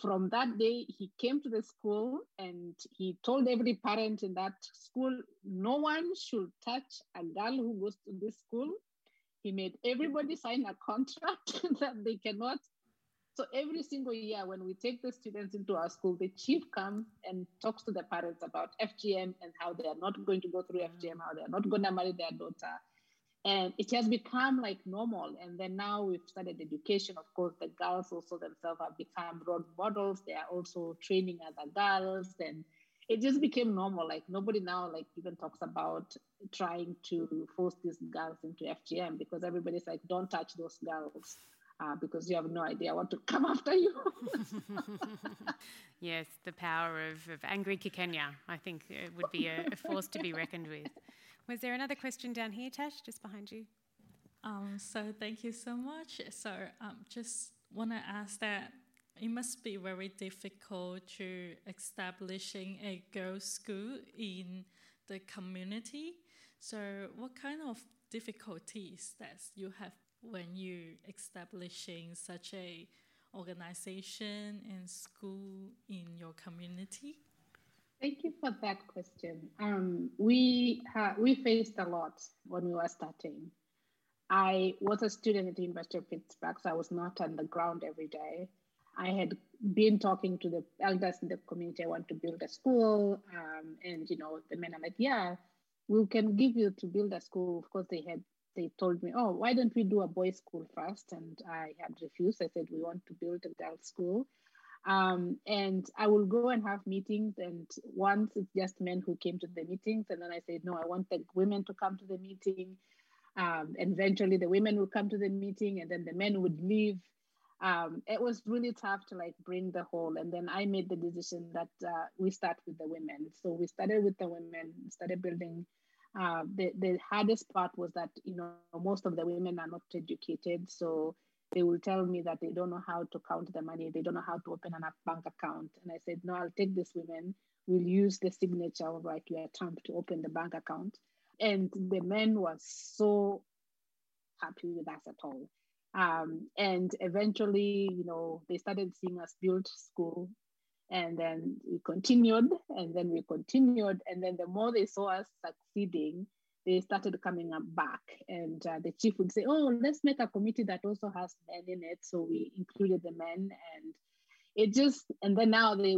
from that day he came to the school and he told every parent in that school no one should touch a girl who goes to this school he made everybody sign a contract that they cannot. So every single year, when we take the students into our school, the chief comes and talks to the parents about FGM and how they are not going to go through FGM, how they are not going to marry their daughter. And it has become like normal. And then now we've started education. Of course, the girls also themselves have become role models. They are also training other girls and it just became normal. Like nobody now like even talks about trying to force these girls into FGM because everybody's like, don't touch those girls. Uh, because you have no idea what to come after you. yes, the power of, of angry Kakenya, I think, it would be a, a, force to be reckoned with. Was there another question down here, Tash, just behind you? Um, so thank you so much. So um, just want to ask that it must be very difficult to establishing a girls' school in the community. So, what kind of difficulties that you have when you establishing such a organization and school in your community? Thank you for that question. Um, we ha- we faced a lot when we were starting. I was a student at the University of Pittsburgh, so I was not on the ground every day. I had been talking to the elders in the community. I want to build a school, um, and you know, the men are like, "Yeah, we can give you to build a school." Of course, they had they told me, "Oh, why don't we do a boys' school first? And I had refused. I said, "We want to build a girls' school." Um, and I will go and have meetings. And once it's just men who came to the meetings, and then I said, "No, I want the women to come to the meeting." Um, eventually, the women would come to the meeting, and then the men would leave um, it was really tough to like bring the whole. And then I made the decision that uh, we start with the women. So we started with the women, started building. Uh, the, the hardest part was that, you know, most of the women are not educated. So they will tell me that they don't know how to count the money. They don't know how to open a bank account. And I said, no, I'll take this women. We'll use the signature of like your thumb to open the bank account. And the men were so happy with us at all. Um, and eventually, you know, they started seeing us build school. And then we continued, and then we continued. And then the more they saw us succeeding, they started coming up back. And uh, the chief would say, Oh, let's make a committee that also has men in it. So we included the men. And it just, and then now they,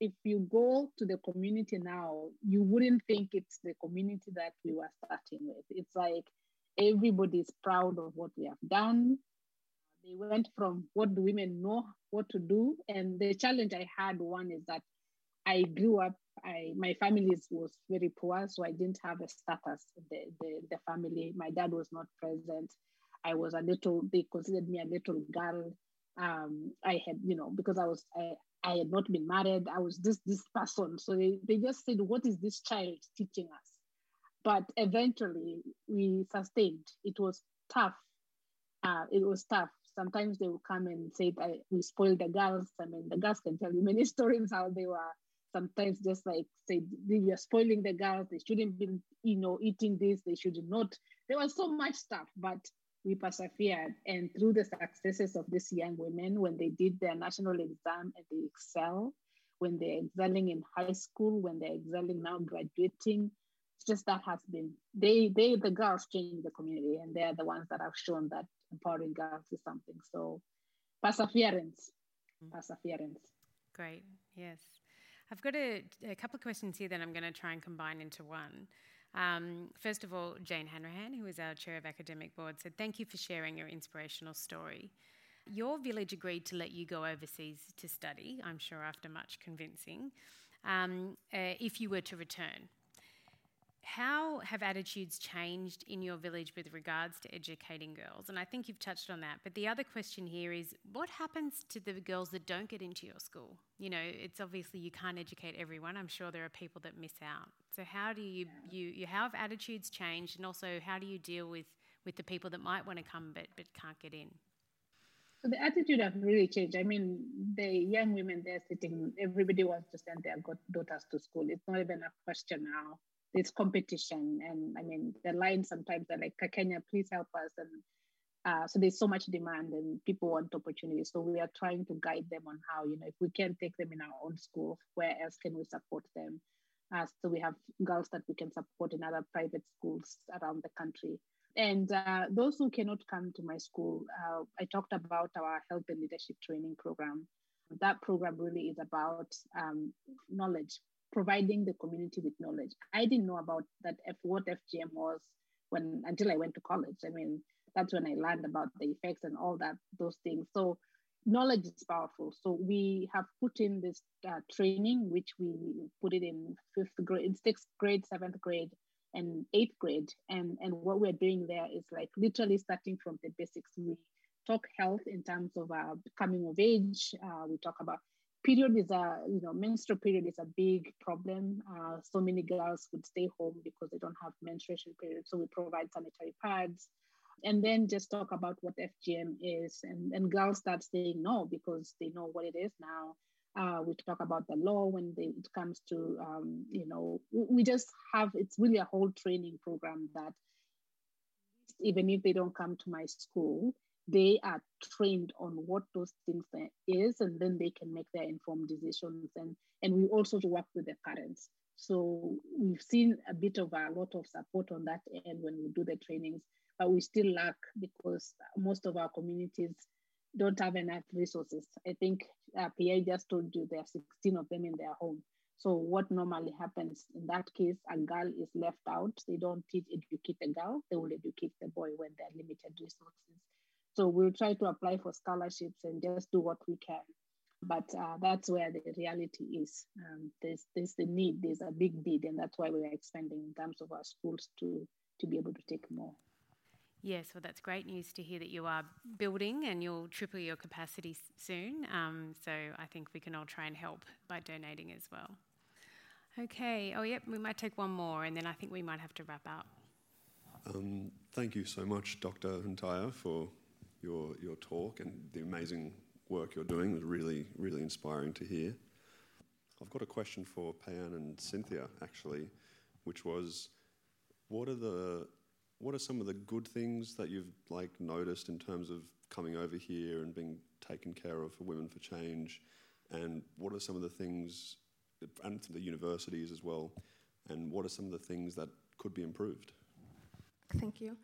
if you go to the community now, you wouldn't think it's the community that we were starting with. It's like, Everybody is proud of what we have done. They went from what do women know what to do, and the challenge I had one is that I grew up. I my family was very poor, so I didn't have a status. The, the the family. My dad was not present. I was a little. They considered me a little girl. Um, I had you know because I was I, I had not been married. I was this this person. So they, they just said, What is this child teaching us? but eventually we sustained. It was tough. Uh, it was tough. Sometimes they would come and say that we spoiled the girls. I mean, the girls can tell you many stories how they were sometimes just like say you're spoiling the girls they shouldn't be you know eating this they should not. There was so much stuff but we persevered. And through the successes of these young women when they did their national exam and they excel when they're excelling in high school when they're excelling now graduating it's just that has been they they the girls change the community and they're the ones that have shown that empowering girls is something. So perseverance. Mm-hmm. perseverance. Great. Yes I've got a, a, couple of questions here that I'm going to try and combine into one. Um, first of all, Jane Hanrahan, who is our chair of academic board, said, Thank you for sharing your inspirational story. Your village agreed to let you go overseas to study, I'm sure after much convincing, um, uh, if you were to return. How have attitudes changed in your village with regards to educating girls? And I think you've touched on that. But the other question here is what happens to the girls that don't get into your school? You know, it's obviously you can't educate everyone. I'm sure there are people that miss out. So how do you, you, you how have attitudes changed and also how do you deal with, with the people that might want to come but, but can't get in? So the attitude has really changed. I mean, the young women they're sitting, everybody wants to send their daughters to school. It's not even a question now there's competition. And i mean the lines sometimes are like kenya please help us. And uh, so there's so much demand and people want opportunities. So we are trying to guide them on how you know if we can take them in our own school where else can we support them? Uh, so we have girls that we can support in other private schools around the country. And uh, those who cannot come to my school uh, i talked about our health and leadership training program. That program really is about um, knowledge providing the community with knowledge. I didn't know about that F, what FGM was when until I went to college. I mean, that's when I learned about the effects and all that those things. So knowledge is powerful. So we have put in this uh, training, which we put it in fifth grade, sixth grade, seventh grade, and eighth grade. And and what we're doing there is like literally starting from the basics. We talk health in terms of uh, coming of age. Uh, we talk about period is a you know menstrual period is a big problem. Uh, so many girls would stay home because they don't have menstruation period. So we provide sanitary pads and then just talk about what fgm is. And, and girls start saying no because they know what it is now. Uh, we talk about the law when they, it comes to um, you know we just have it's really a whole training program that even if they don't come to my school they are trained on what those things is and then they can make their informed decisions. And and we also work with the parents. So we've seen a bit of a lot of support on that end when we do the trainings but we still lack because most of our communities don't have enough resources. I think uh, pa just told you there are 16 of them in their home. So what normally happens in that case a girl is left out. They don't teach educate the girl. They will educate the boy when they're limited resources so we'll try to apply for scholarships and just do what we can. But uh, that's where the reality is. Um, there's, there's the need, there's a big need, and that's why we're expanding in terms of our schools to, to be able to take more. Yes, well, that's great news to hear that you are building and you'll triple your capacity soon. Um, so I think we can all try and help by donating as well. Okay, oh, yep, we might take one more and then I think we might have to wrap up. Um, thank you so much, Dr. Ntaiya, for your, your talk and the amazing work you're doing. It was really, really inspiring to hear. I've got a question for Peyian and Cynthia, actually, which was, what are the what are some of the good things that you've like noticed in terms of coming over here and being taken care of for Women for Change, and what are some of the things, and the universities as well, and what are some of the things that could be improved? Thank you.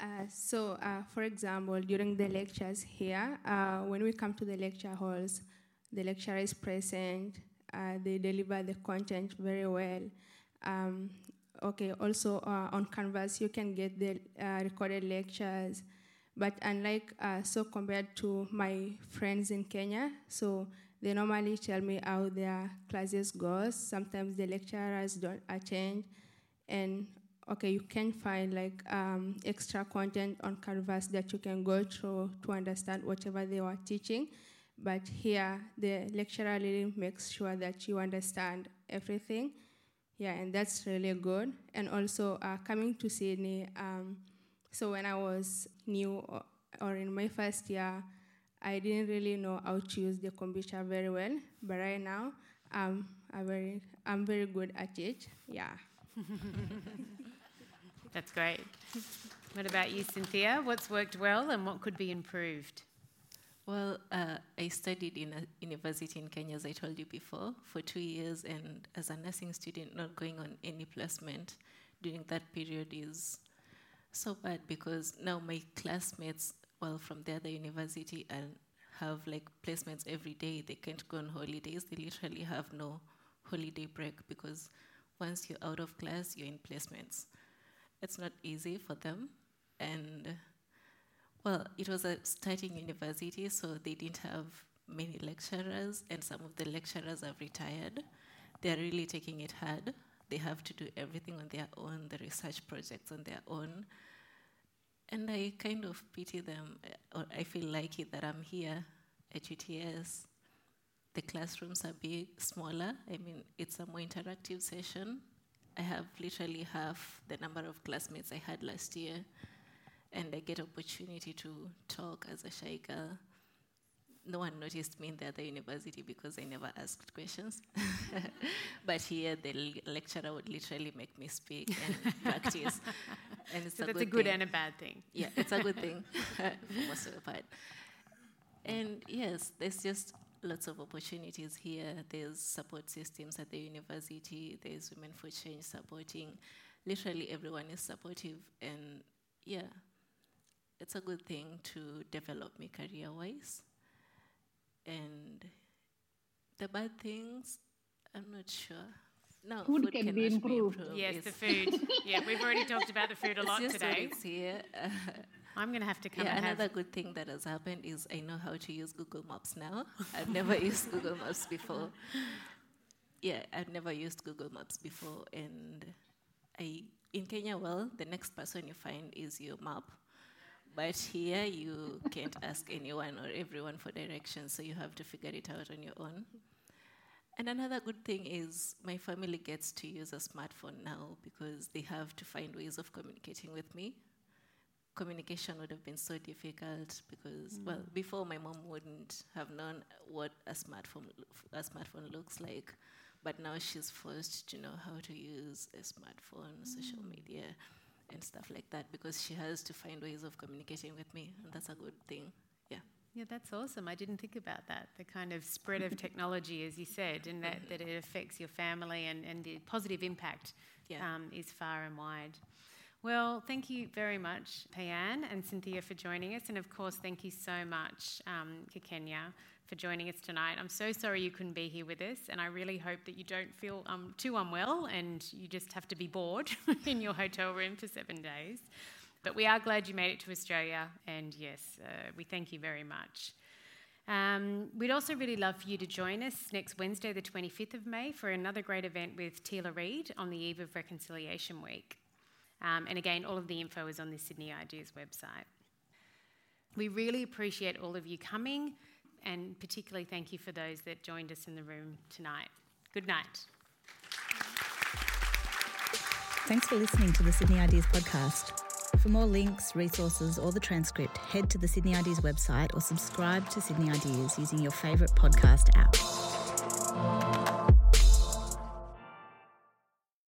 Uh, so, uh, for example, during the lectures here, uh, when we come to the lecture halls, the lecturer is present, uh, they deliver the content very well. Um, okay, also uh, on Canvas, you can get the uh, recorded lectures. But unlike, so compared to my friends in Kenya, so they normally tell me how their classes goes. Sometimes the lecturers don't attend, and okay, you can find like um, extra content on Canvas that you can go through to understand whatever they were teaching. But here, the lecturer really makes sure that you understand everything. Yeah, and that's really good. And also, uh, coming to Sydney, um, so when I was new or, in my first year, I didn't really know how to use the computer very well. But right now, um, I'm very, I'm very good at it. Yeah. That's great. What about you, Cynthia? What's worked well and what could be improved? Well, uh, I studied in a university in Kenya, as I told you before, for two years, and as a nursing student, not going on any placement during that period is so bad because now my classmates, well, from the other university, and have like placements every day. They can't go on holidays. They literally have no holiday break because once you're out of class, you're in placements. It's not easy for them, and well, it was a starting university, so they didn't have many lecturers, and some of the lecturers have retired. They're really taking it hard. They have to do everything on their own, the research projects on their own. And I kind of pity them, or I feel lucky that I'm here at UTS. The classrooms are big, smaller. I mean, it's a more interactive session. I have literally half the number of classmates I had last year and I get opportunity to talk as a shy girl. No one noticed me in the other university because I never asked questions. but here, the lecturer would literally make me speak and practice. And it's so a that's good a good thing. and a bad thing. Yeah, it's a good thing for most of the part. And yes, there's just lots of opportunities here. There's support systems at the university. There's Women for Change supporting. Literally everyone is supportive, and yeah, it's a good thing to develop me career wise. And the bad things, I'm not sure. No, food, food can be improved. Be improved. Yes, the food. yeah, we've already talked about the food a lot today. Here. I'm going to have to come. Yeah, another good thing that has happened is I know how to use Google Maps now. I've never used Google Maps before. Yeah, I've never used Google Maps before, and I in Kenya. Well, the next person you find is your map but here you can't ask anyone or everyone for directions, so you have to figure it out on your own. And another good thing is my family gets to use a smartphone now because they have to find ways of communicating with me. Communication would have been so difficult because, mm. well, before my mom wouldn't have known what a smartphone a smartphone looks like, but now she's forced to know how to use a smartphone, mm. social media and stuff like that because she has to find ways of communicating with me, and that's a good thing. Yeah. Yeah, that's awesome. I didn't think about that. The kind of spread of technology, as you said, and that, that it affects your family and, and the positive impact yeah. um, is far and wide. Well, thank you very much, Peyian and Cynthia, for joining us. And of course, thank you so much, um, Kakenya, for joining us tonight. I'm so sorry you couldn't be here with us, and I really hope that you don't feel um, too unwell and you just have to be bored in your hotel room for seven days. But we are glad you made it to Australia, and yes, uh, we thank you very much. Um, we'd also really love for you to join us next Wednesday, the 25th of May, for another great event with Teela Reid on the eve of Reconciliation Week. Um, and again, all of the info is on the Sydney Ideas website. We really appreciate all of you coming and particularly thank you for those that joined us in the room tonight. Good night. Thanks for listening to the Sydney Ideas podcast. For more links, resources, or the transcript, head to the Sydney Ideas website or subscribe to Sydney Ideas using your favourite podcast app.